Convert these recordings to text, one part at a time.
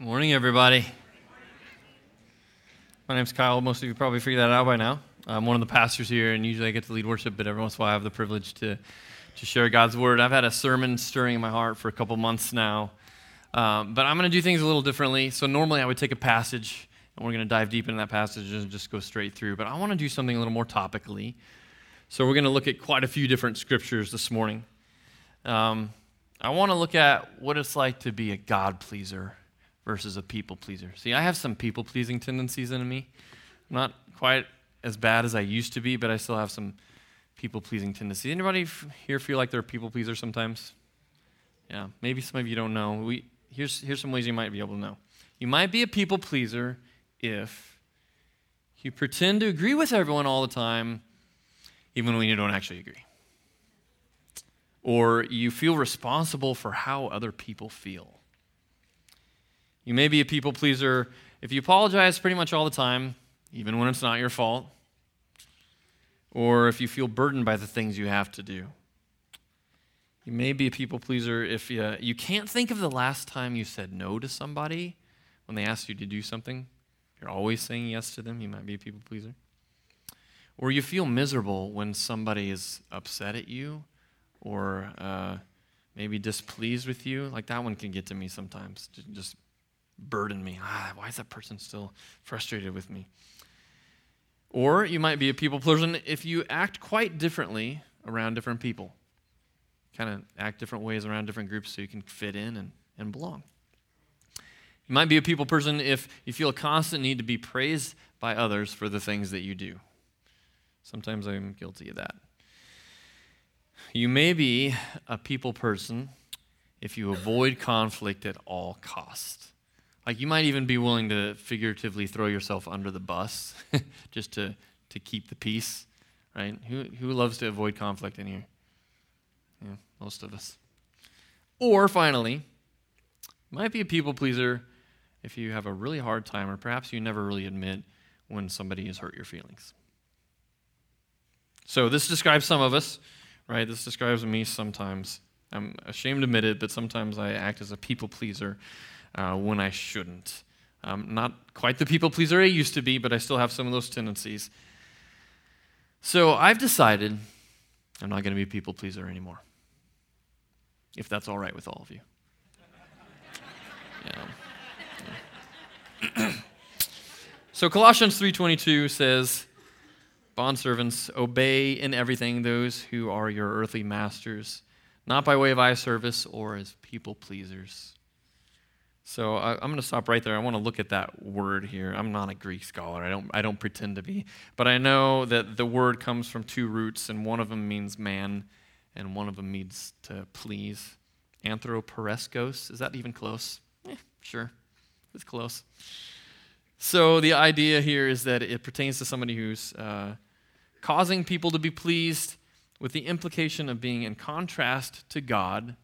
Morning, everybody. My name's Kyle. Most of you probably figured that out by now. I'm one of the pastors here, and usually I get to lead worship, but every once in a while I have the privilege to, to share God's word. I've had a sermon stirring in my heart for a couple months now, um, but I'm going to do things a little differently. So normally I would take a passage, and we're going to dive deep into that passage and just go straight through. But I want to do something a little more topically. So we're going to look at quite a few different scriptures this morning. Um, I want to look at what it's like to be a God pleaser versus a people pleaser. See, I have some people pleasing tendencies in me. I'm not quite as bad as I used to be, but I still have some people pleasing tendencies. Anybody here feel like they're a people pleaser sometimes? Yeah, maybe some of you don't know. We, here's, here's some ways you might be able to know. You might be a people pleaser if you pretend to agree with everyone all the time, even when you don't actually agree or you feel responsible for how other people feel. You may be a people pleaser if you apologize pretty much all the time, even when it's not your fault, or if you feel burdened by the things you have to do. You may be a people pleaser if you, you can't think of the last time you said no to somebody when they asked you to do something. You're always saying yes to them. You might be a people pleaser. Or you feel miserable when somebody is upset at you or uh, maybe displeased with you. Like that one can get to me sometimes, just burden me. Ah, why is that person still frustrated with me? Or you might be a people person if you act quite differently around different people. Kind of act different ways around different groups so you can fit in and, and belong. You might be a people person if you feel a constant need to be praised by others for the things that you do. Sometimes I'm guilty of that. You may be a people person if you avoid conflict at all costs. Like you might even be willing to figuratively throw yourself under the bus just to, to keep the peace, right? Who, who loves to avoid conflict in here? Yeah, most of us. Or finally, might be a people pleaser if you have a really hard time, or perhaps you never really admit when somebody has hurt your feelings. So this describes some of us right? This describes me sometimes. I'm ashamed to admit it, but sometimes I act as a people pleaser uh, when I shouldn't. Um, not quite the people pleaser I used to be, but I still have some of those tendencies. So I've decided I'm not going to be a people pleaser anymore. If that's all right with all of you. Yeah. so Colossians 3:22 says, Bondservants, obey in everything those who are your earthly masters, not by way of eye service or as people pleasers. So I, am going to stop right there. I want to look at that word here. I'm not a Greek scholar. I don't, I don't pretend to be. But I know that the word comes from two roots, and one of them means man, and one of them means to please. Anthroporeskos. Is that even close? Eh, sure. It's close. So the idea here is that it pertains to somebody who's uh, causing people to be pleased with the implication of being in contrast to God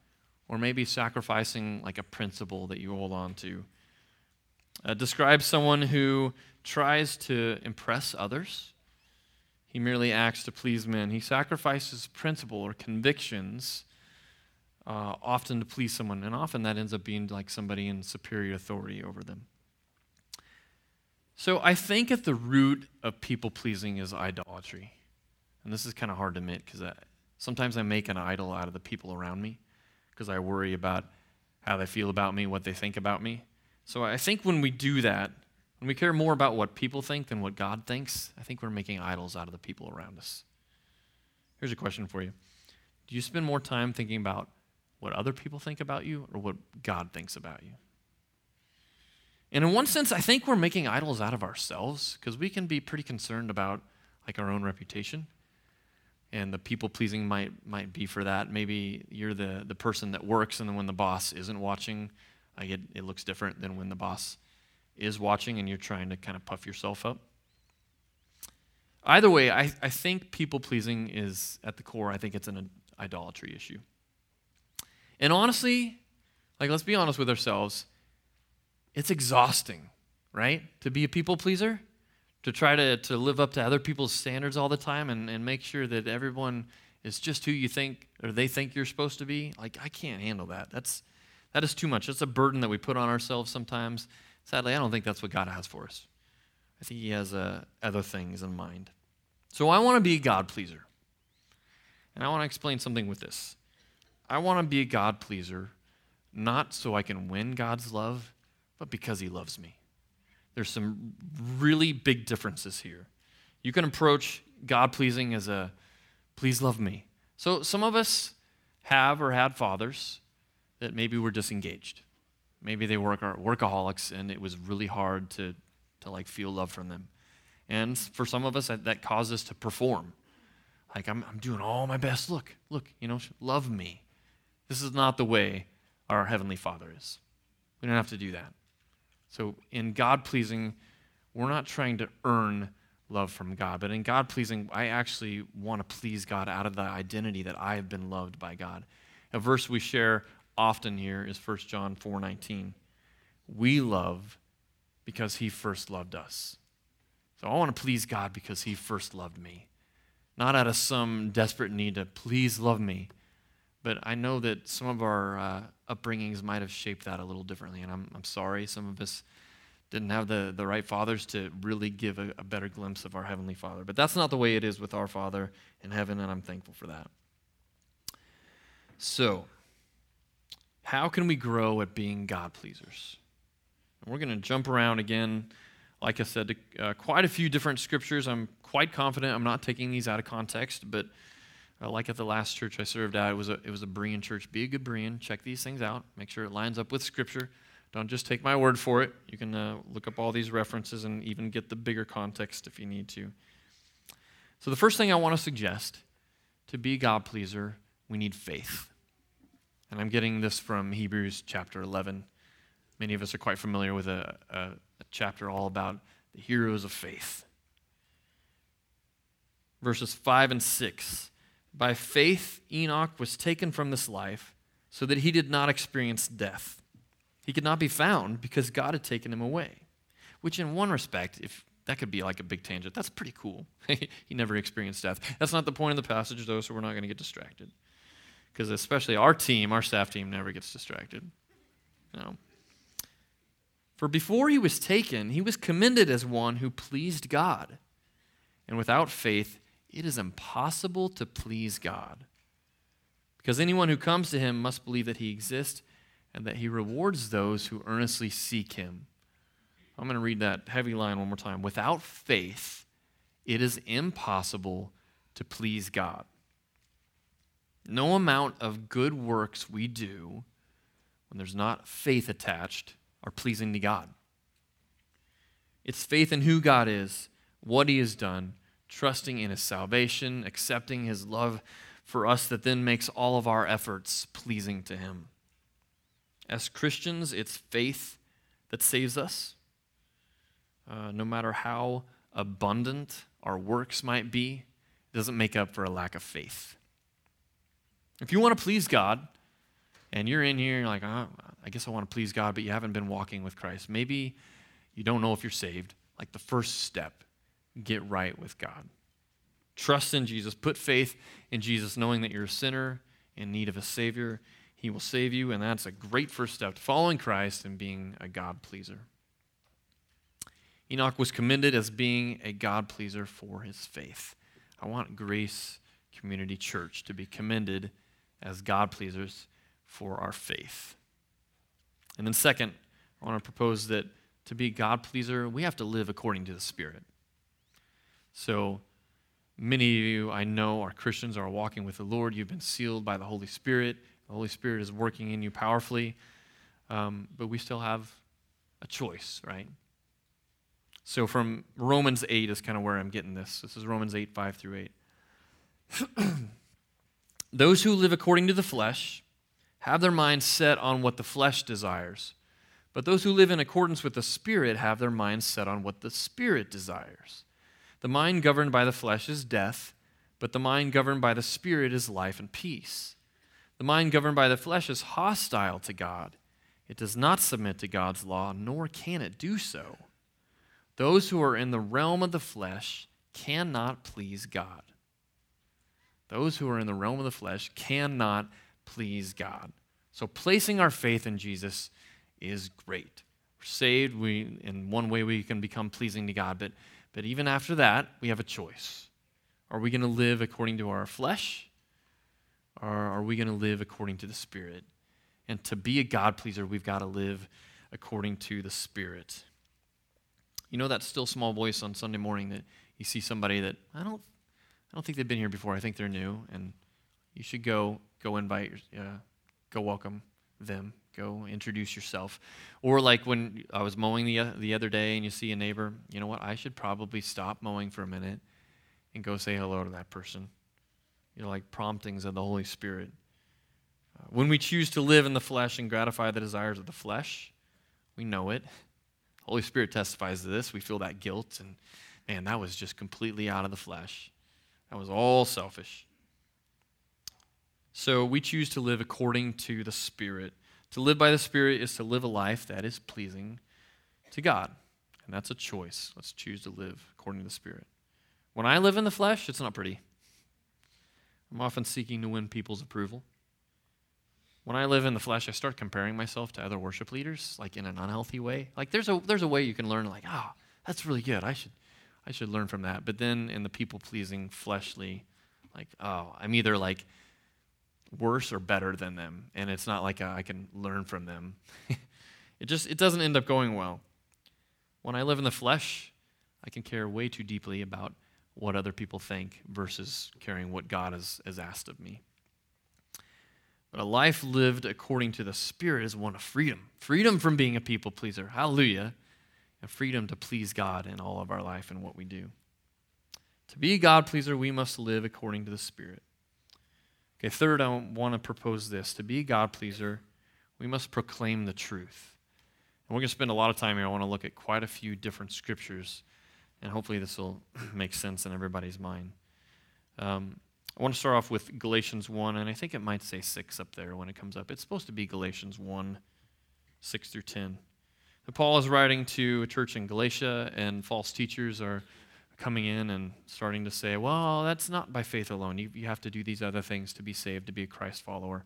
or maybe sacrificing like a principle that you hold on to. Uh, someone who tries to impress others. He merely acts to please men. He sacrifices principle or convictions, uh, often to please someone, and often that ends up being like somebody in superior authority over them. So I think at the root of people pleasing is idolatry. And this is kind of hard to admit because sometimes I make an idol out of the people around me because I worry about how they feel about me, what they think about me. So I think when we do that, when we care more about what people think than what God thinks, I think we're making idols out of the people around us. Here's a question for you Do you spend more time thinking about what other people think about you or what God thinks about you? And in one sense, I think we're making idols out of ourselves because we can be pretty concerned about like our own reputation. And the people pleasing might might be for that. Maybe you're the, the person that works, and then when the boss isn't watching, like it, it looks different than when the boss is watching and you're trying to kind of puff yourself up. Either way, I, I think people pleasing is at the core, I think it's an idolatry issue. And honestly, like let's be honest with ourselves, it's exhausting, right? To be a people pleaser, to try to, to live up to other people's standards all the time and, and make sure that everyone is just who you think or they think you're supposed to be. Like, I can't handle that. That's, That is too much. It's a burden that we put on ourselves sometimes. Sadly, I don't think that's what God has for us. I think He has uh, other things in mind. So I want to be a God pleaser. And I want to explain something with this. I want to be a God pleaser, not so I can win God's love, but because He loves me. There's some really big differences here. You can approach God pleasing as a please love me. So some of us have or had fathers that maybe were disengaged. Maybe they were workaholics and it was really hard to, to like feel love from them. And for some of us, that, that caused us to perform. Like, I'm, I'm doing all my best. Look, look, you know, love me. This is not the way our Heavenly Father is. We don't have to do that. So, in God pleasing, we're not trying to earn love from God, but in God pleasing, I actually want to please God out of the identity that I have been loved by God. A verse we share often here is 1 John 4:19. We love because he first loved us. So I want to please God because he first loved me. Not out of some desperate need to please love me, but I know that some of our uh, upbringings might have shaped that a little differently, and I'm, I'm sorry. Some of us didn't have the, the right fathers to really give a, a better glimpse of our Heavenly Father. But that's not the way it is with our Father in heaven, and I'm thankful for that. So, how can we grow at being God pleasers? And we're going to jump around again, like I said, to, uh, quite a few different scriptures. I'm quite confident I'm not taking these out of context, but like at the last church I served at, it was, a, it was a Berean church. Be a good Berean. Check these things out. Make sure it lines up with Scripture. Don't just take my word for it. You can uh, look up all these references and even get the bigger context if you need to. So, the first thing I want to suggest to be God pleaser, we need faith. And I'm getting this from Hebrews chapter 11. Many of us are quite familiar with a, a, a chapter all about the heroes of faith. Verses 5 and 6. By faith, Enoch was taken from this life so that he did not experience death. He could not be found because God had taken him away. Which, in one respect, if that could be like a big tangent, that's pretty cool. he never experienced death. That's not the point of the passage, though, so we're not going to get distracted because especially our team, our staff team, never gets distracted. No. For before he was taken, he was commended as one who pleased God. And without faith, it is impossible to please God. Because anyone who comes to him must believe that he exists and that he rewards those who earnestly seek him. I'm going to read that heavy line one more time. Without faith, it is impossible to please God. No amount of good works we do when there's not faith attached are pleasing to God. It's faith in who God is, what He has done, trusting in His salvation, accepting His love for us that then makes all of our efforts pleasing to Him. As Christians, it's faith that saves us. Uh, no matter how abundant our works might be, it doesn't make up for a lack of faith. If you want to please God, and you're in here, you're like, oh, I guess I want to please God, but you haven't been walking with Christ. Maybe you don't know if you're saved. Like the first step, get right with God. Trust in Jesus. Put faith in Jesus, knowing that you're a sinner in need of a Savior. He will save you, and that's a great first step to following Christ and being a God pleaser. Enoch was commended as being a God pleaser for his faith. I want Grace Community Church to be commended as God pleasers for our faith. And then, second, I want to propose that to be God pleaser, we have to live according to the Spirit. So, many of you I know are Christians, are walking with the Lord. You've been sealed by the Holy Spirit. The Holy Spirit is working in you powerfully, um, but we still have a choice, right? So, from Romans 8 is kind of where I'm getting this. This is Romans 8, 5 through 8. Those who live according to the flesh have their minds set on what the flesh desires, but those who live in accordance with the Spirit have their minds set on what the Spirit desires. The mind governed by the flesh is death, but the mind governed by the Spirit is life and peace. The mind governed by the flesh is hostile to God. It does not submit to God's law, nor can it do so. Those who are in the realm of the flesh cannot please God. Those who are in the realm of the flesh cannot please God. So placing our faith in Jesus is great. We're saved. We, in one way, we can become pleasing to God. But, but even after that, we have a choice. Are we going to live according to our flesh? Or are we going to live according to the Spirit? And to be a God pleaser, we've got to live according to the Spirit. You know that still small voice on Sunday morning that you see somebody that I don't, I don't think they've been here before. I think they're new, and you should go, go invite, uh, go welcome them, go introduce yourself. Or like when I was mowing the the other day, and you see a neighbor, you know what? I should probably stop mowing for a minute and go say hello to that person. You know, like promptings of the Holy Spirit. Uh, when we choose to live in the flesh and gratify the desires of the flesh, we know it. Holy Spirit testifies to this. We feel that guilt, and man, that was just completely out of the flesh. That was all selfish. So we choose to live according to the Spirit. To live by the Spirit is to live a life that is pleasing to God. And that's a choice. Let's choose to live according to the Spirit. When I live in the flesh, it's not pretty. I'm often seeking to win people's approval. When I live in the flesh, I start comparing myself to other worship leaders, like in an unhealthy way. Like there's a there's a way you can learn, like, oh, that's really good. I should I should learn from that. But then in the people pleasing fleshly, like, oh, I'm either like worse or better than them. And it's not like uh, I can learn from them. it just it doesn't end up going well. When I live in the flesh, I can care way too deeply about what other people think versus caring what God has, has asked of me. But a life lived according to the Spirit is one of freedom freedom from being a people pleaser. Hallelujah. And freedom to please God in all of our life and what we do. To be God pleaser, we must live according to the Spirit. Okay, third, I want to propose this. To be a God pleaser, we must proclaim the truth. And we're going to spend a lot of time here. I want to look at quite a few different scriptures and hopefully this will make sense in everybody's mind. Um, I want to start off with Galatians 1, and I think it might say 6 up there when it comes up. It's supposed to be Galatians 1, 6 through 10. Paul is writing to a church in Galatia, and false teachers are coming in and starting to say, well, that's not by faith alone. You, you have to do these other things to be saved, to be a Christ follower.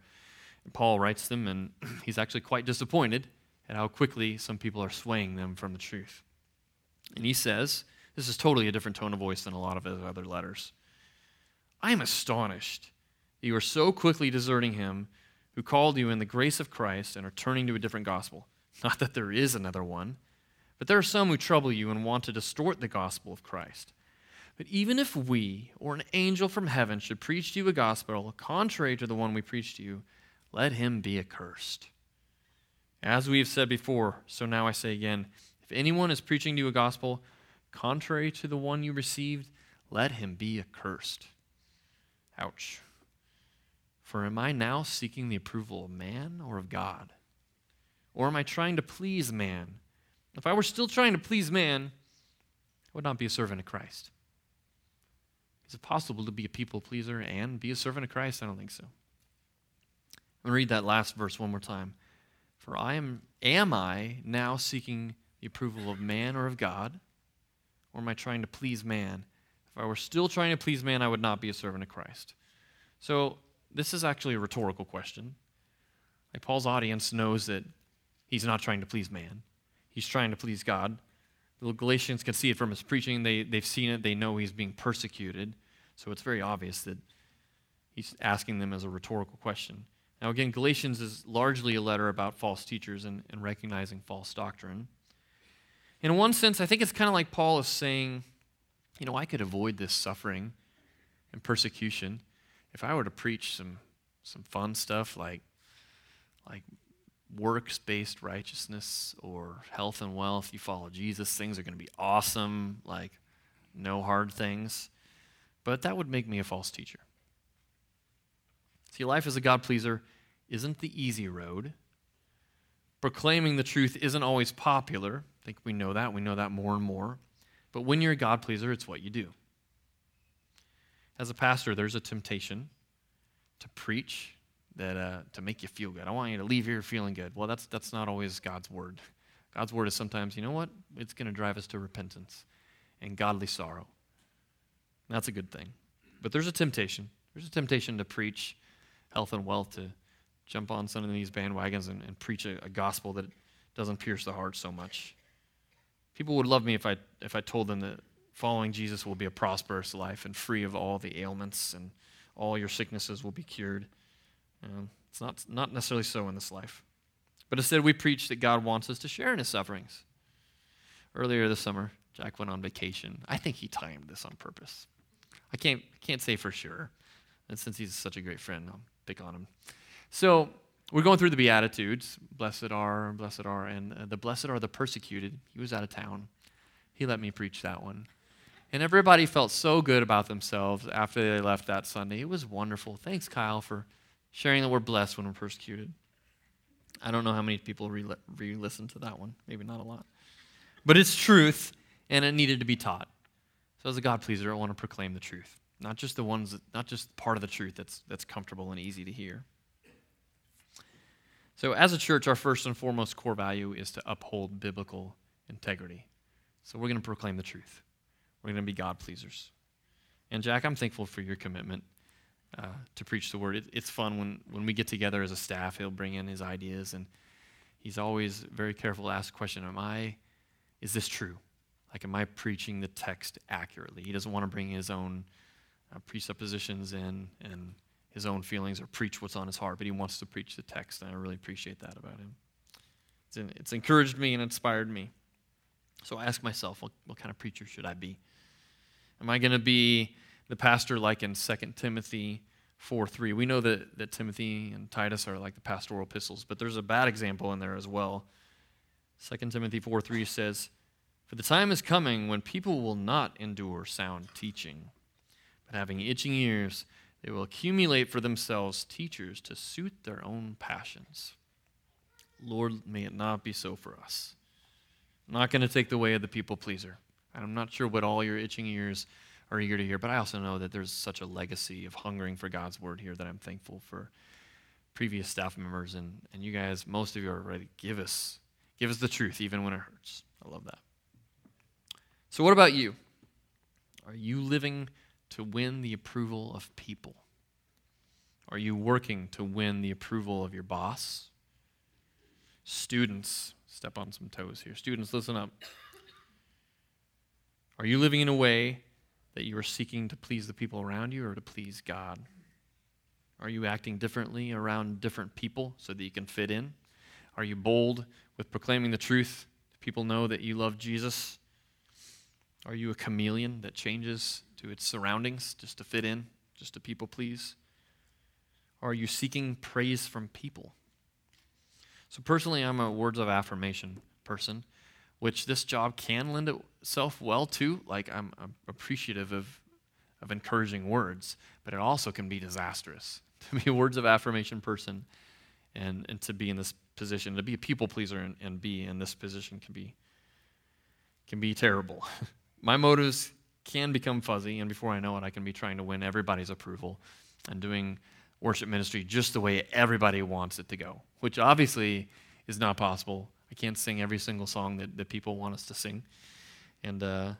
And Paul writes them, and he's actually quite disappointed at how quickly some people are swaying them from the truth. And he says, this is totally a different tone of voice than a lot of his other letters. I am astonished that you are so quickly deserting him who called you in the grace of Christ and are turning to a different gospel. Not that there is another one, but there are some who trouble you and want to distort the gospel of Christ. But even if we or an angel from heaven should preach to you a gospel contrary to the one we preach to you, let him be accursed. As we have said before, so now I say again if anyone is preaching to you a gospel contrary to the one you received, let him be accursed. Ouch. For am I now seeking the approval of man or of God? Or am I trying to please man? If I were still trying to please man, I would not be a servant of Christ. Is it possible to be a people pleaser and be a servant of Christ? I don't think so. I'm going to read that last verse one more time. For I am, am I now seeking the approval of man or of God? Or am I trying to please man? If I were still trying to please man, I would not be a servant of Christ. So, this is actually a rhetorical question. Like Paul's audience knows that he's not trying to please man, he's trying to please God. The Galatians can see it from his preaching. They, they've seen it, they know he's being persecuted. So, it's very obvious that he's asking them as a rhetorical question. Now, again, Galatians is largely a letter about false teachers and, and recognizing false doctrine. In one sense, I think it's kind of like Paul is saying, you know, I could avoid this suffering and persecution if I were to preach some some fun stuff like like works-based righteousness or health and wealth. You follow Jesus, things are going to be awesome, like no hard things. But that would make me a false teacher. See, life as a God pleaser isn't the easy road. Proclaiming the truth isn't always popular I think we know that. We know that more and more. But when you're a God pleaser, it's what you do. As a pastor, there's a temptation to preach that uh, to make you feel good. I want you to leave here feeling good. Well, that's that's not always God's word. God's word is sometimes, you know what? It's going to drive us to repentance and godly sorrow. That's a good thing. But there's a temptation. There's a temptation to preach health and wealth to jump on some of these bandwagons and, and preach a, a gospel that doesn't pierce the heart so much. People would love me if I, if I told them that following Jesus will be a prosperous life and free of all the ailments and all your sicknesses will be cured. Um, it's not, not necessarily so in this life. But instead, we preach that God wants us to share in his sufferings. Earlier this summer, Jack went on vacation. I think he timed this on purpose. I can't, can't say for sure. And since he's such a great friend, I'll pick on him. So we're going through the Beatitudes. Blessed are, blessed are, and uh, the blessed are the persecuted. He was out of town. He let me preach that one. And everybody felt so good about themselves after they left that Sunday. It was wonderful. Thanks, Kyle, for sharing that we're blessed when we're persecuted. I don't know how many people re listened to that one. Maybe not a lot. But it's truth, and it needed to be taught. So, as a God pleaser, I want to proclaim the truth, not just the ones, that, not just part of the truth that's, that's comfortable and easy to hear. So, as a church, our first and foremost core value is to uphold biblical integrity. So, we're going to proclaim the truth. We're going to be God pleasers. And, Jack, I'm thankful for your commitment uh, to preach the word. It, it's fun when, when we get together as a staff, he'll bring in his ideas, and he's always very careful to ask the question Am I, is this true? Like, am I preaching the text accurately? He doesn't want to bring his own uh, presuppositions in and his own feelings or preach what's on his heart, but he wants to preach the text, and I really appreciate that about him. It's, it's encouraged me and inspired me. So I ask myself, what, what kind of preacher should I be? Am I going to be the pastor like in 2 Timothy 4 3. We know that, that Timothy and Titus are like the pastoral epistles, but there's a bad example in there as well. 2 Timothy 4 3 says, For the time is coming when people will not endure sound teaching, but having itching ears, they will accumulate for themselves teachers to suit their own passions. Lord, may it not be so for us. I'm not going to take the way of the people pleaser. And I'm not sure what all your itching ears are eager to hear. But I also know that there's such a legacy of hungering for God's word here that I'm thankful for previous staff members and, and you guys, most of you are ready. Give us, give us the truth, even when it hurts. I love that. So, what about you? Are you living to win the approval of people? Are you working to win the approval of your boss? Students, step on some toes here. Students, listen up. Are you living in a way that you are seeking to please the people around you or to please God? Are you acting differently around different people so that you can fit in? Are you bold with proclaiming the truth? People know that you love Jesus. Are you a chameleon that changes to its surroundings just to fit in, just to people please? Are you seeking praise from people? So, personally, I'm a words of affirmation person which this job can lend itself well to. Like, I'm, I'm appreciative of, of encouraging words, but it also can be disastrous. To be a words of affirmation person and, and to be in this position, to be a people pleaser and, and be in this position can be, can be terrible. My motives can become fuzzy, and before I know it, I can be trying to win everybody's approval and doing worship ministry just the way everybody wants it to go, which obviously is not possible I can't sing every single song that, that people want us to sing. And uh,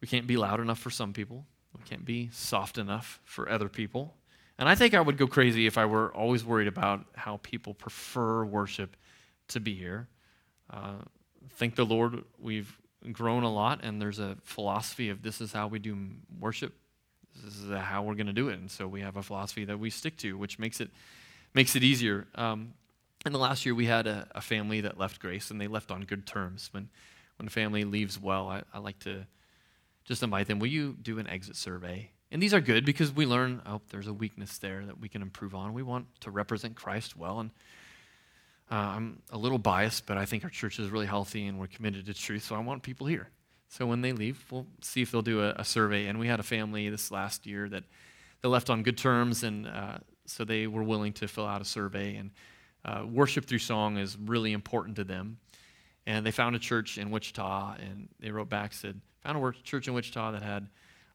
we can't be loud enough for some people, we can't be soft enough for other people. And I think I would go crazy if I were always worried about how people prefer worship to be here. Uh, thank the Lord, we've grown a lot, and there's a philosophy of this is how we do worship. This is how we're going to do it, and so we have a philosophy that we stick to, which makes it makes it easier. Um, in the last year, we had a, a, family that left Grace, and they left on good terms. When, when a family leaves well, I, I like to just invite them, will you do an exit survey? And these are good because we learn, oh, there's a weakness there that we can improve on. We want to represent Christ well. And uh, I'm a little biased, but I think our church is really healthy and we're committed to truth, so I want people here. So when they leave, we'll see if they'll do a, a survey. And we had a family this last year that they left on good terms, and uh, so they were willing to fill out a survey. And uh, worship through song is really important to them. And they found a church in Wichita, and they wrote back, said, found a church in Wichita that had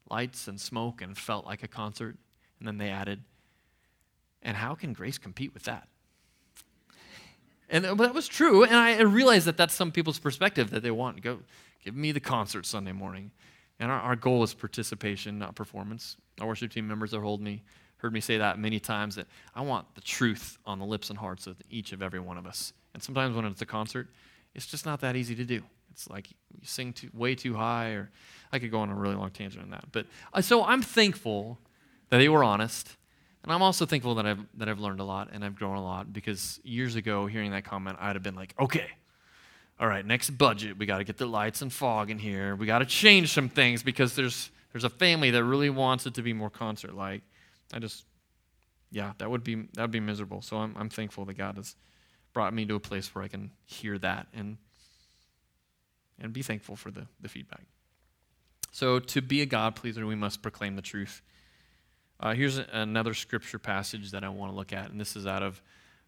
lights and smoke and felt like a concert. And then they added, and how can Grace compete with that? And that was true. And I realized that that's some people's perspective that they want. Go, give me the concert Sunday morning. And our, our goal is participation, not performance. Our worship team members are holding me heard me say that many times that I want the truth on the lips and hearts of each of every one of us. And sometimes when it's a concert, it's just not that easy to do. It's like you sing too, way too high, or I could go on a really long tangent on that. But uh, so I'm thankful that they were honest. And I'm also thankful that I've, that I've learned a lot and I've grown a lot because years ago, hearing that comment, I'd have been like, okay, all right, next budget, we got to get the lights and fog in here. We got to change some things because there's, there's a family that really wants it to be more concert like. I just, yeah, that would be, that would be miserable. So I'm, I'm thankful that God has brought me to a place where I can hear that and, and be thankful for the, the feedback. So to be a God pleaser, we must proclaim the truth. Uh, here's another scripture passage that I want to look at, and this is out of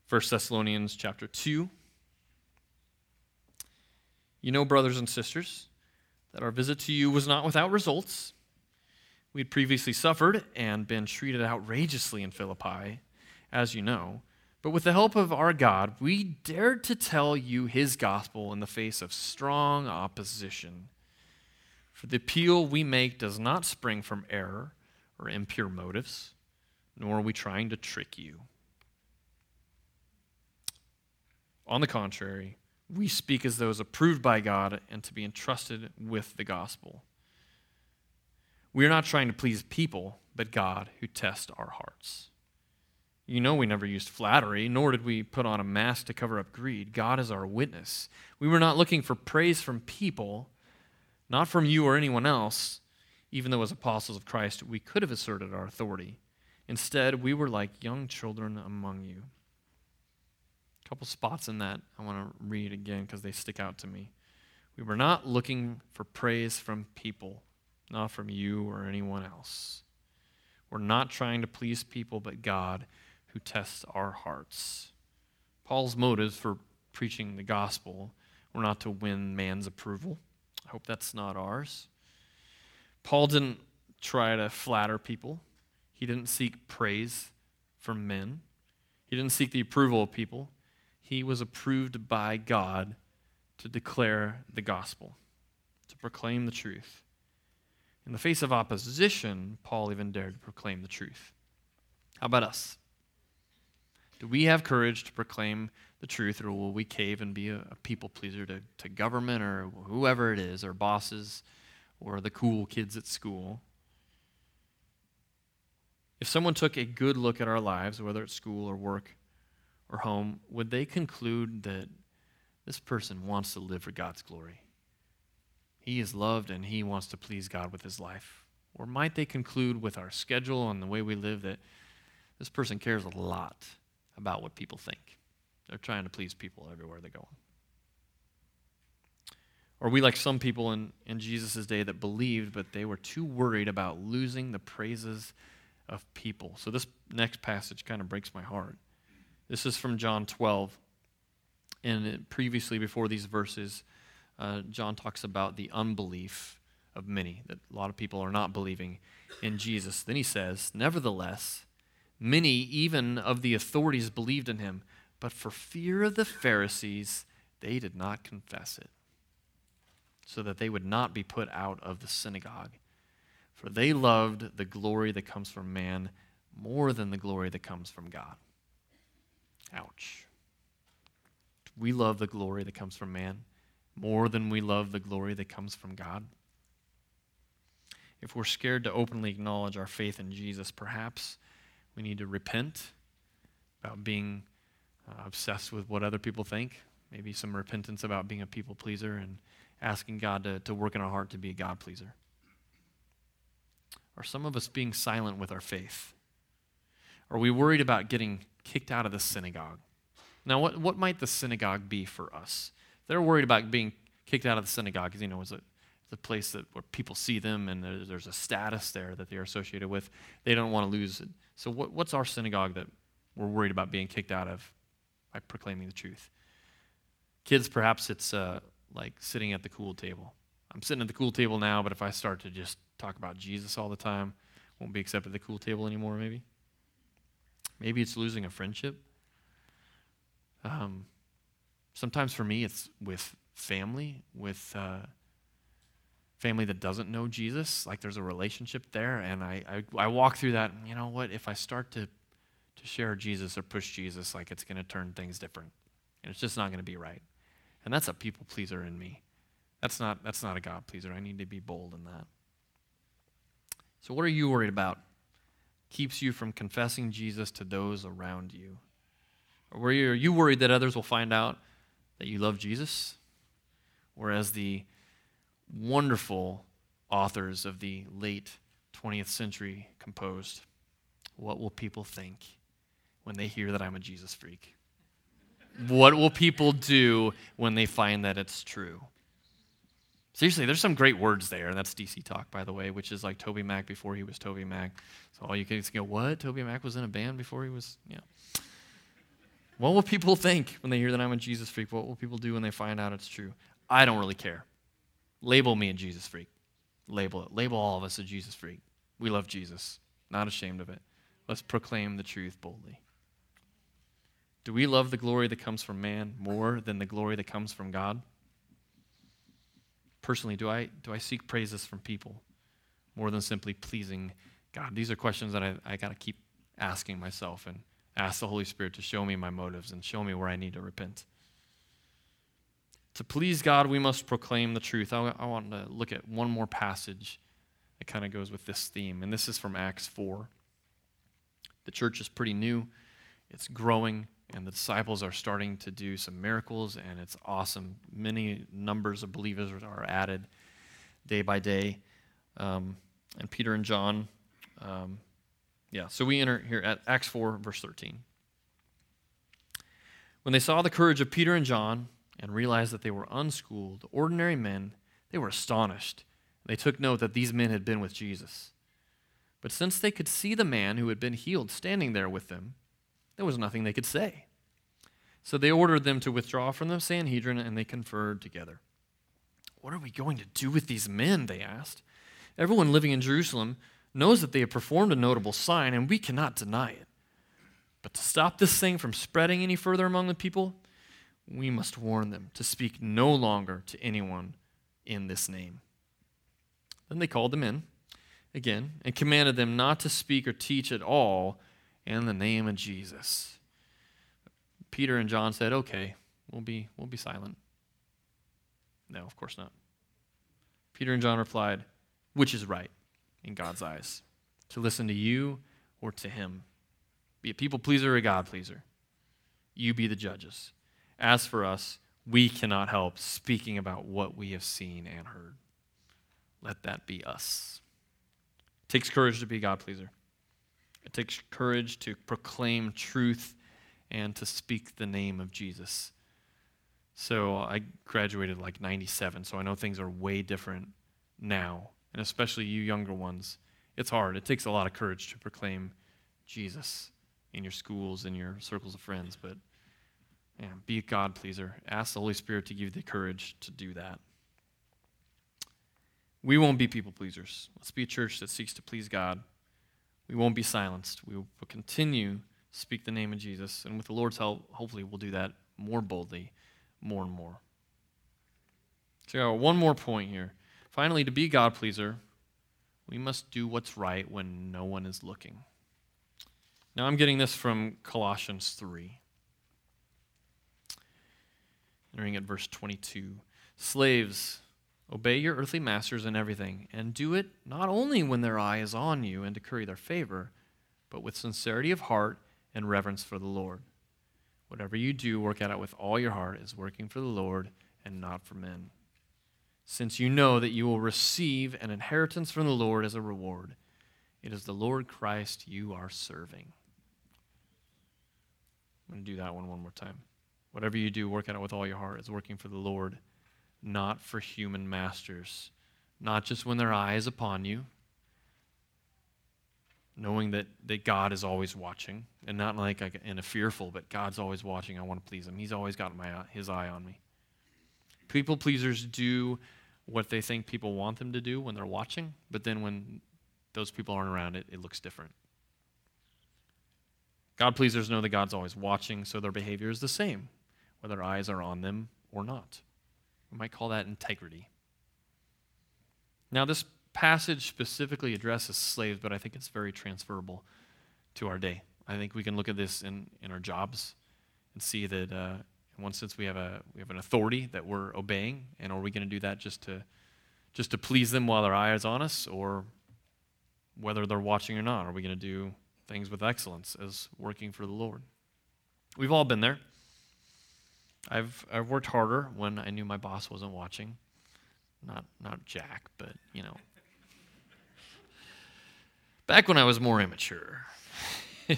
1 Thessalonians chapter 2. You know, brothers and sisters, that our visit to you was not without results. We had previously suffered and been treated outrageously in Philippi, as you know. But with the help of our God, we dared to tell you his gospel in the face of strong opposition. For the appeal we make does not spring from error or impure motives, nor are we trying to trick you. On the contrary, we speak as those approved by God and to be entrusted with the gospel. We are not trying to please people, but God who tests our hearts. You know, we never used flattery, nor did we put on a mask to cover up greed. God is our witness. We were not looking for praise from people, not from you or anyone else even though as apostles of Christ we could have asserted our authority. Instead, we were like young children among you. A couple spots in that I want to read again because they stick out to me. We were not looking for praise from people, not from you or anyone else. We're not trying to please people, but God who tests our hearts. Paul's motives for preaching the gospel were not to win man's approval. I hope that's not ours. Paul didn't try to flatter people, he didn't seek praise from men, he didn't seek the approval of people. He was approved by God to declare the gospel, to proclaim the truth. In the face of opposition, Paul even dared to proclaim the truth. How about us? Do we have courage to proclaim the truth, or will we cave and be a, a people pleaser to, to government or whoever it is, or bosses? or the cool kids at school. If someone took a good look at our lives, whether at school or work or home, would they conclude that this person wants to live for God's glory? He is loved and he wants to please God with his life. Or might they conclude with our schedule and the way we live that this person cares a lot about what people think? They're trying to please people everywhere they go. Or we like some people in, in Jesus' day that believed, but they were too worried about losing the praises of people. So this next passage kind of breaks my heart. This is from John 12. And previously, before these verses, uh, John talks about the unbelief of many, that a lot of people are not believing in Jesus. Then he says, Nevertheless, many, even of the authorities, believed in him, but for fear of the Pharisees, they did not confess it so that they would not be put out of the synagogue. For they loved the glory that comes from man more than the glory that comes from God. Ouch. We love the glory that comes from man more than we love the glory that comes from God. If we're scared to openly acknowledge our faith in Jesus, perhaps we need to repent about being uh, obsessed with what other people think. Maybe some repentance about being a people pleaser and asking God to, to work in our heart to be a God pleaser? Are some of us being silent with our faith? Are we worried about getting kicked out of the synagogue? Now, what, what might the synagogue be for us? They're worried about being kicked out of the synagogue because, you know, it's a, it's a place that, where people see them and there's, there's a status there that they're associated with. They don't want to lose it. So, what, what's our synagogue that we're worried about being kicked out of by proclaiming the truth? Kids, perhaps it's uh, like sitting at the cool table. I'm sitting at the cool table now, but if I start to just talk about Jesus all the time, won't be accepted at the cool table anymore, maybe. Maybe it's losing a friendship. Um, sometimes for me, it's with family, with uh, family that doesn't know Jesus, like there's a relationship there. And I, I, I walk through that, you know what, if I start to, to share Jesus or push Jesus, like it's going to turn things different. And it's just not going to be right. And that's a people pleaser in me. That's not, that's not a God pleaser. I need to be bold in that. So, what are you worried about? Keeps you from confessing Jesus to those around you? Or are you worried that others will find out that you love Jesus? Whereas the wonderful authors of the late 20th century composed, What will people think when they hear that I'm a Jesus freak? what will people do when they find that it's true? Seriously, there's some great words there, and that's DC Talk, by the way, which is like Toby Mac before he was Toby Mac. So all you kids go, what? Toby Mac was in a band before he was, yeah. What will people think when they hear that I'm a Jesus freak? What will people do when they find out it's true? I don't really care. Label me a Jesus freak. Label it. Label all of us a Jesus freak. We love Jesus, not ashamed of it. Let's proclaim the truth boldly. Do we love the glory that comes from man more than the glory that comes from God? Personally, do I, do I seek praises from people more than simply pleasing God? These are questions that I, I got to keep asking myself and ask the Holy Spirit to show me my motives and show me where I need to repent. To please God, we must proclaim the truth. I, I want to look at one more passage that kind of goes with this theme, and this is from Acts 4. The church is pretty new, it's growing, and the disciples are starting to do some miracles, and it's awesome. Many numbers of believers are added day by day. Um, and Peter and John, um, yeah, so we enter here at Acts 4, verse 13. When they saw the courage of Peter and John and realized that they were unschooled, ordinary men, they were astonished. They took note that these men had been with Jesus. But since they could see the man who had been healed standing there with them, there was nothing they could say. So they ordered them to withdraw from the Sanhedrin, and they conferred together. What are we going to do with these men? They asked. Everyone living in Jerusalem knows that they have performed a notable sign, and we cannot deny it. But to stop this thing from spreading any further among the people, we must warn them to speak no longer to anyone in this name. Then they called them in again and commanded them not to speak or teach at all in the name of Jesus. Peter and John said, "Okay, we'll be we'll be silent." No, of course not. Peter and John replied, "Which is right in God's eyes? To listen to you or to him? Be a people pleaser or a God pleaser? You be the judges. As for us, we cannot help speaking about what we have seen and heard. Let that be us. It takes courage to be a God pleaser. It takes courage to proclaim truth and to speak the name of Jesus. So I graduated like 97, so I know things are way different now, and especially you younger ones. It's hard. It takes a lot of courage to proclaim Jesus in your schools and your circles of friends, but be a God pleaser. Ask the Holy Spirit to give you the courage to do that. We won't be people pleasers. Let's be a church that seeks to please God. We won't be silenced. We will continue to speak the name of Jesus. And with the Lord's help, hopefully we'll do that more boldly, more and more. So, one more point here. Finally, to be God pleaser, we must do what's right when no one is looking. Now, I'm getting this from Colossians 3. Entering at verse 22. Slaves, obey your earthly masters in everything, and do it not only when their eye is on you and to curry their favor, but with sincerity of heart and reverence for the Lord. Whatever you do, work at it with all your heart as working for the Lord and not for men. Since you know that you will receive an inheritance from the Lord as a reward, it is the Lord Christ you are serving. I'm going to do that one one more time. Whatever you do, work at it with all your heart as working for the Lord, not for human masters, not just when their eye is upon you, knowing that, that God is always watching, and not like in a fearful, but God's always watching. I want to please Him. He's always got my, His eye on me. People pleasers do what they think people want them to do when they're watching, but then when those people aren't around, it, it looks different. God pleasers know that God's always watching, so their behavior is the same whether eyes are on them or not. We might call that integrity. Now, this passage specifically addresses slaves, but I think it's very transferable to our day. I think we can look at this in, in our jobs and see that uh, in one sense we have a we have an authority that we're obeying, and are we going to do that just to just to please them while their eye is on us, or whether they're watching or not? Are we going to do things with excellence as working for the Lord? We've all been there. I've I've worked harder when I knew my boss wasn't watching. Not not Jack, but you know. Back when I was more immature.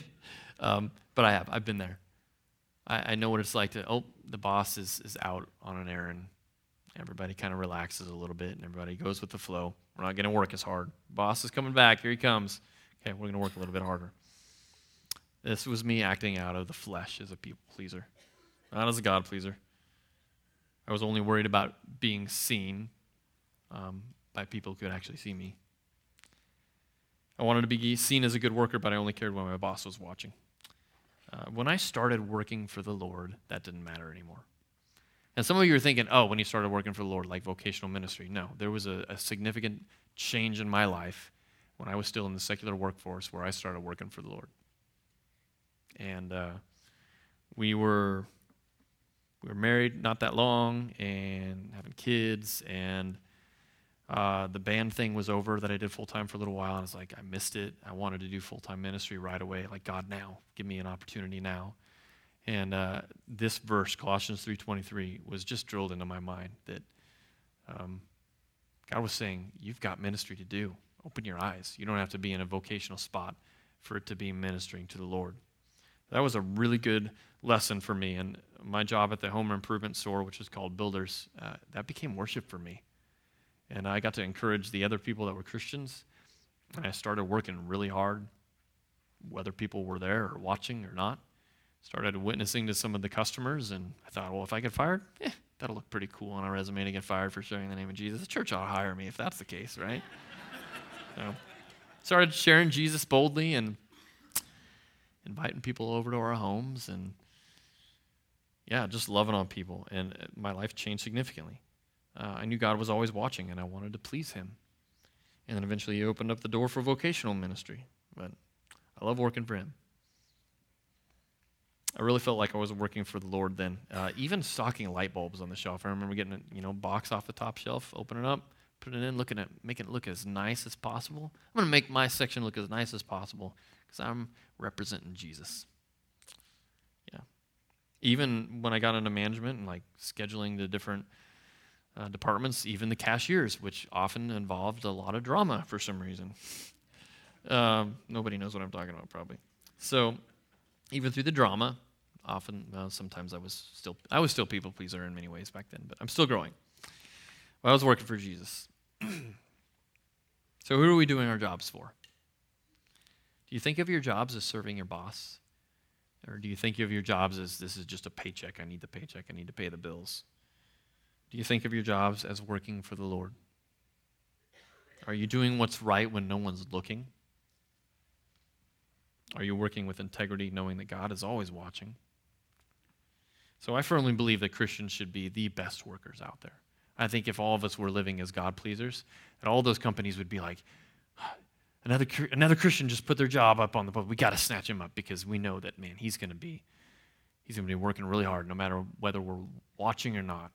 um, but I have. I've been there. I, I know what it's like to, oh, the boss is, is out on an errand. Everybody kind of relaxes a little bit and everybody goes with the flow. We're not going to work as hard. Boss is coming back. Here he comes. Okay, we're going to work a little bit harder. This was me acting out of the flesh as a people pleaser, not as a God pleaser. I was only worried about being seen um, by people who could actually see me. I wanted to be seen as a good worker, but I only cared when my boss was watching. Uh, when I started working for the Lord, that didn't matter anymore. And some of you are thinking, oh, when you started working for the Lord, like vocational ministry. No, there was a, a significant change in my life when I was still in the secular workforce where I started working for the Lord. And uh, we were we were married not that long and having kids and uh, the band thing was over that I did full time for a little while, and I was like, I missed it. I wanted to do full time ministry right away. Like God, now give me an opportunity now. And uh, this verse, Colossians three twenty three, was just drilled into my mind that um, God was saying, "You've got ministry to do. Open your eyes. You don't have to be in a vocational spot for it to be ministering to the Lord." That was a really good lesson for me. And my job at the home improvement store, which is called Builders, uh, that became worship for me and I got to encourage the other people that were Christians. And I started working really hard, whether people were there or watching or not. Started witnessing to some of the customers, and I thought, well, if I get fired, eh, that'll look pretty cool on a resume to get fired for sharing the name of Jesus. The church ought to hire me if that's the case, right? so, started sharing Jesus boldly and inviting people over to our homes, and yeah, just loving on people. And uh, my life changed significantly uh, I knew God was always watching and I wanted to please Him. And then eventually He opened up the door for vocational ministry. But I love working for Him. I really felt like I was working for the Lord then. Uh, even stocking light bulbs on the shelf. I remember getting a you know box off the top shelf, opening it up, putting it in, looking at making it look as nice as possible. I'm going to make my section look as nice as possible because I'm representing Jesus. Yeah. Even when I got into management and like scheduling the different uh, departments, even the cashiers, which often involved a lot of drama for some reason. Um, nobody knows what I'm talking about, probably. So, even through the drama, often, well, sometimes I was still, I was still people pleaser in many ways back then, but I'm still growing. Well, I was working for Jesus. so, who are we doing our jobs for? Do you think of your jobs as serving your boss? Or do you think of your jobs as this is just a paycheck? I need the paycheck. I need to pay the bills. Do you think of your jobs as working for the Lord? Are you doing what's right when no one's looking? Are you working with integrity knowing that God is always watching? So I firmly believe that Christians should be the best workers out there. I think if all of us were living as God pleasers, that all those companies would be like, another, another Christian just put their job up on the boat. We got to snatch him up because we know that, man, he's going to be, he's going to be working really hard no matter whether we're watching or not.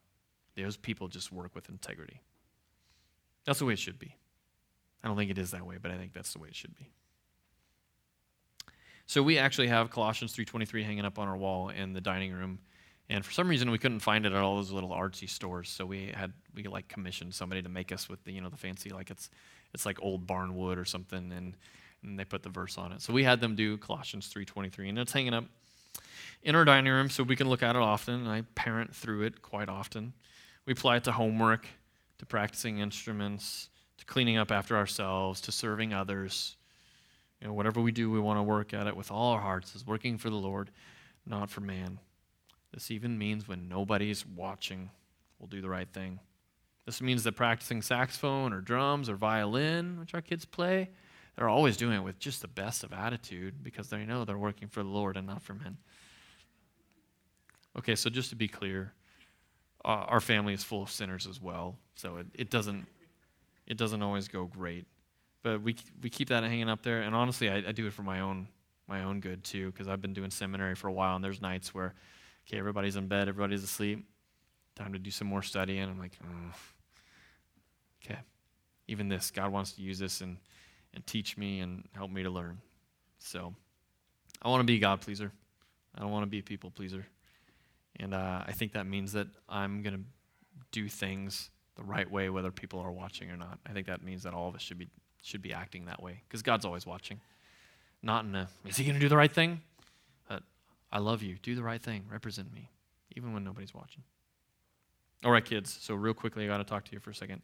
Those people just work with integrity. That's the way it should be. I don't think it is that way, but I think that's the way it should be. So we actually have Colossians 3:23 hanging up on our wall in the dining room, and for some reason we couldn't find it at all those little artsy stores. So we had we like commissioned somebody to make us with the you know the fancy like it's it's like old barn wood or something, and and they put the verse on it. So we had them do Colossians 3:23, and it's hanging up in our dining room so we can look at it often. I parent through it quite often. We apply it to homework, to practicing instruments, to cleaning up after ourselves, to serving others. You know, whatever we do, we want to work at it with all our hearts as working for the Lord, not for man. This even means when nobody's watching, we'll do the right thing. This means that practicing saxophone or drums or violin, which our kids play, they're always doing it with just the best of attitude because they know they're working for the Lord and not for men. Okay, so just to be clear, Uh, our family is full of sinners as well. So it, it doesn't it doesn't always go great. But we, we keep that hanging up there. And honestly, I, I do it for my own, my own good too, because I've been doing seminary for a while, and there's nights where, okay, everybody's in bed, everybody's asleep, time to do some more studying. I'm like, oh, okay. Even this, God wants to use this and, and teach me and help me to learn. So I want to be a God pleaser. I don't want to be a people pleaser. And uh, I think that means that I'm going to do things the right way, whether people are watching or not. I think that means that all of us should be, should be acting that way because God's always watching. Not in a, is he going to do the right thing? But I love you. Do the right thing. Represent me, even when nobody's watching. All right, kids. So, real quickly, I got to talk to you for a second.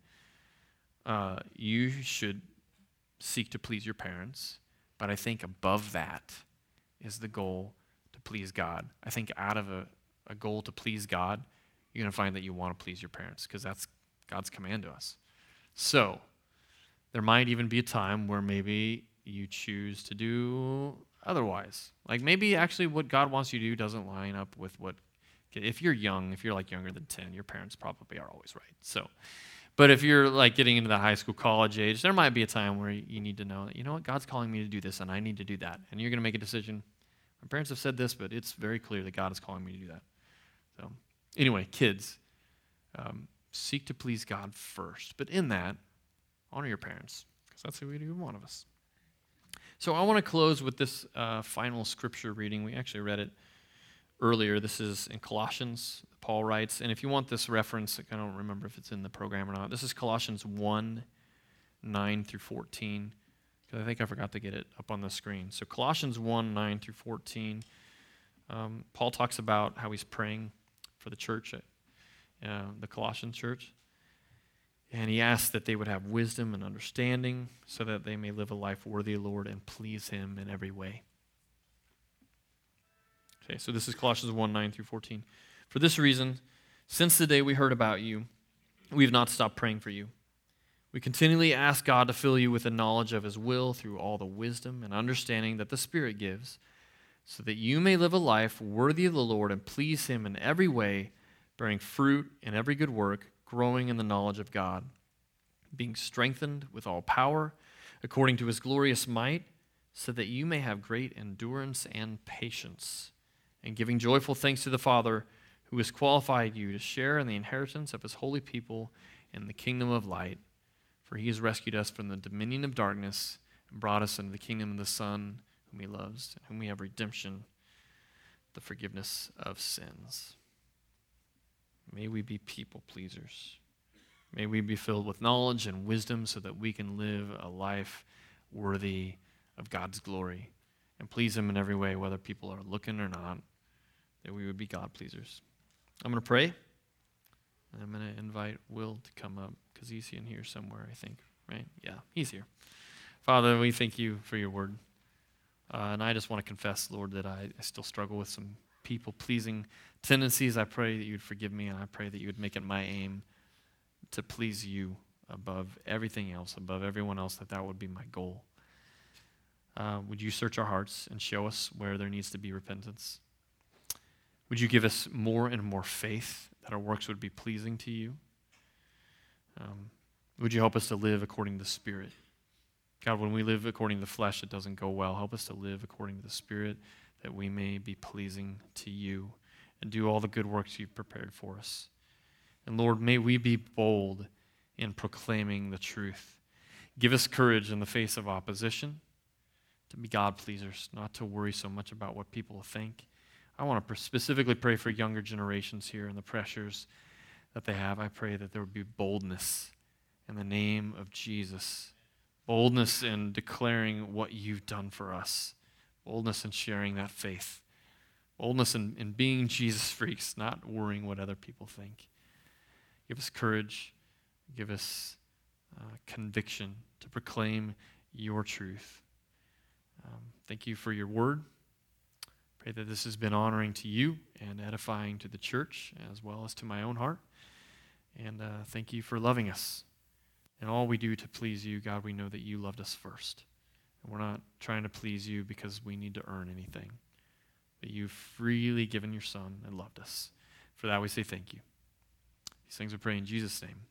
Uh, you should seek to please your parents, but I think above that is the goal to please God. I think out of a, a goal to please God, you're going to find that you want to please your parents because that's God's command to us. So, there might even be a time where maybe you choose to do otherwise. Like maybe actually what God wants you to do doesn't line up with what if you're young, if you're like younger than 10, your parents probably are always right. So, but if you're like getting into the high school, college age, there might be a time where you need to know, you know what, God's calling me to do this and I need to do that. And you're going to make a decision. My parents have said this, but it's very clear that God is calling me to do that. So, anyway, kids, um, seek to please God first. But in that, honor your parents, because that's who we do, one of us. So I want to close with this uh, final scripture reading. We actually read it earlier. This is in Colossians, Paul writes. And if you want this reference, I don't remember if it's in the program or not. This is Colossians 1 9 through 14. Because I think I forgot to get it up on the screen. So Colossians 1 9 through 14. Um, Paul talks about how he's praying for the church, uh, the Colossian church. And he asks that they would have wisdom and understanding so that they may live a life worthy of the Lord and please him in every way. Okay, so this is Colossians 1 9 through 14. For this reason, since the day we heard about you, we have not stopped praying for you. We continually ask God to fill you with the knowledge of his will through all the wisdom and understanding that the Spirit gives, so that you may live a life worthy of the Lord and please him in every way, bearing fruit in every good work growing in the knowledge of God, being strengthened with all power according to his glorious might, so that you may have great endurance and patience, and giving joyful thanks to the Father who has qualified you to share in the inheritance of his holy people in the kingdom of light. For he has rescued us from the dominion of darkness and brought us into the kingdom of the Son, whom he loves, and whom we have redemption, the forgiveness of sins. May we be people pleasers. May we be filled with knowledge and wisdom so that we can live a life worthy of God's glory and please Him in every way, whether people are looking or not, that we would be God pleasers. I'm going to pray. And I'm going to invite Will to come up because he's in here somewhere, I think, right? Yeah, he's here. Father, we thank you for your word. Uh, and I just want to confess, Lord, that I, I still struggle with some people pleasing tendencies. I pray that you would forgive me, and I pray that you would make it my aim to please you above everything else, above everyone else, that that would be my goal. Uh, would you search our hearts and show us where there needs to be repentance? Would you give us more and more faith that our works would be pleasing to you? Um, would you help us to live according to the Spirit? God, when we live according to the flesh, it doesn't go well. Help us to live according to the Spirit that we may be pleasing to you and do all the good works you've prepared for us. And Lord, may we be bold in proclaiming the truth. Give us courage in the face of opposition to be God pleasers, not to worry so much about what people think. I want to specifically pray for younger generations here and the pressures that they have. I pray that there would be boldness in the name of Jesus, boldness in declaring what you've done for us boldness in sharing that faith, boldness in, in being Jesus freaks, not worrying what other people think. Give us courage, give us uh, conviction to proclaim your truth. Um, thank you for your word. Pray that this has been honoring to you and edifying to the church as well as to my own heart. And uh, thank you for loving us. And all we do to please you, God, we know that you loved us first. And we're not trying to please you because we need to earn anything. But you've freely given your Son and loved us. For that we say thank you. These things we pray in Jesus' name.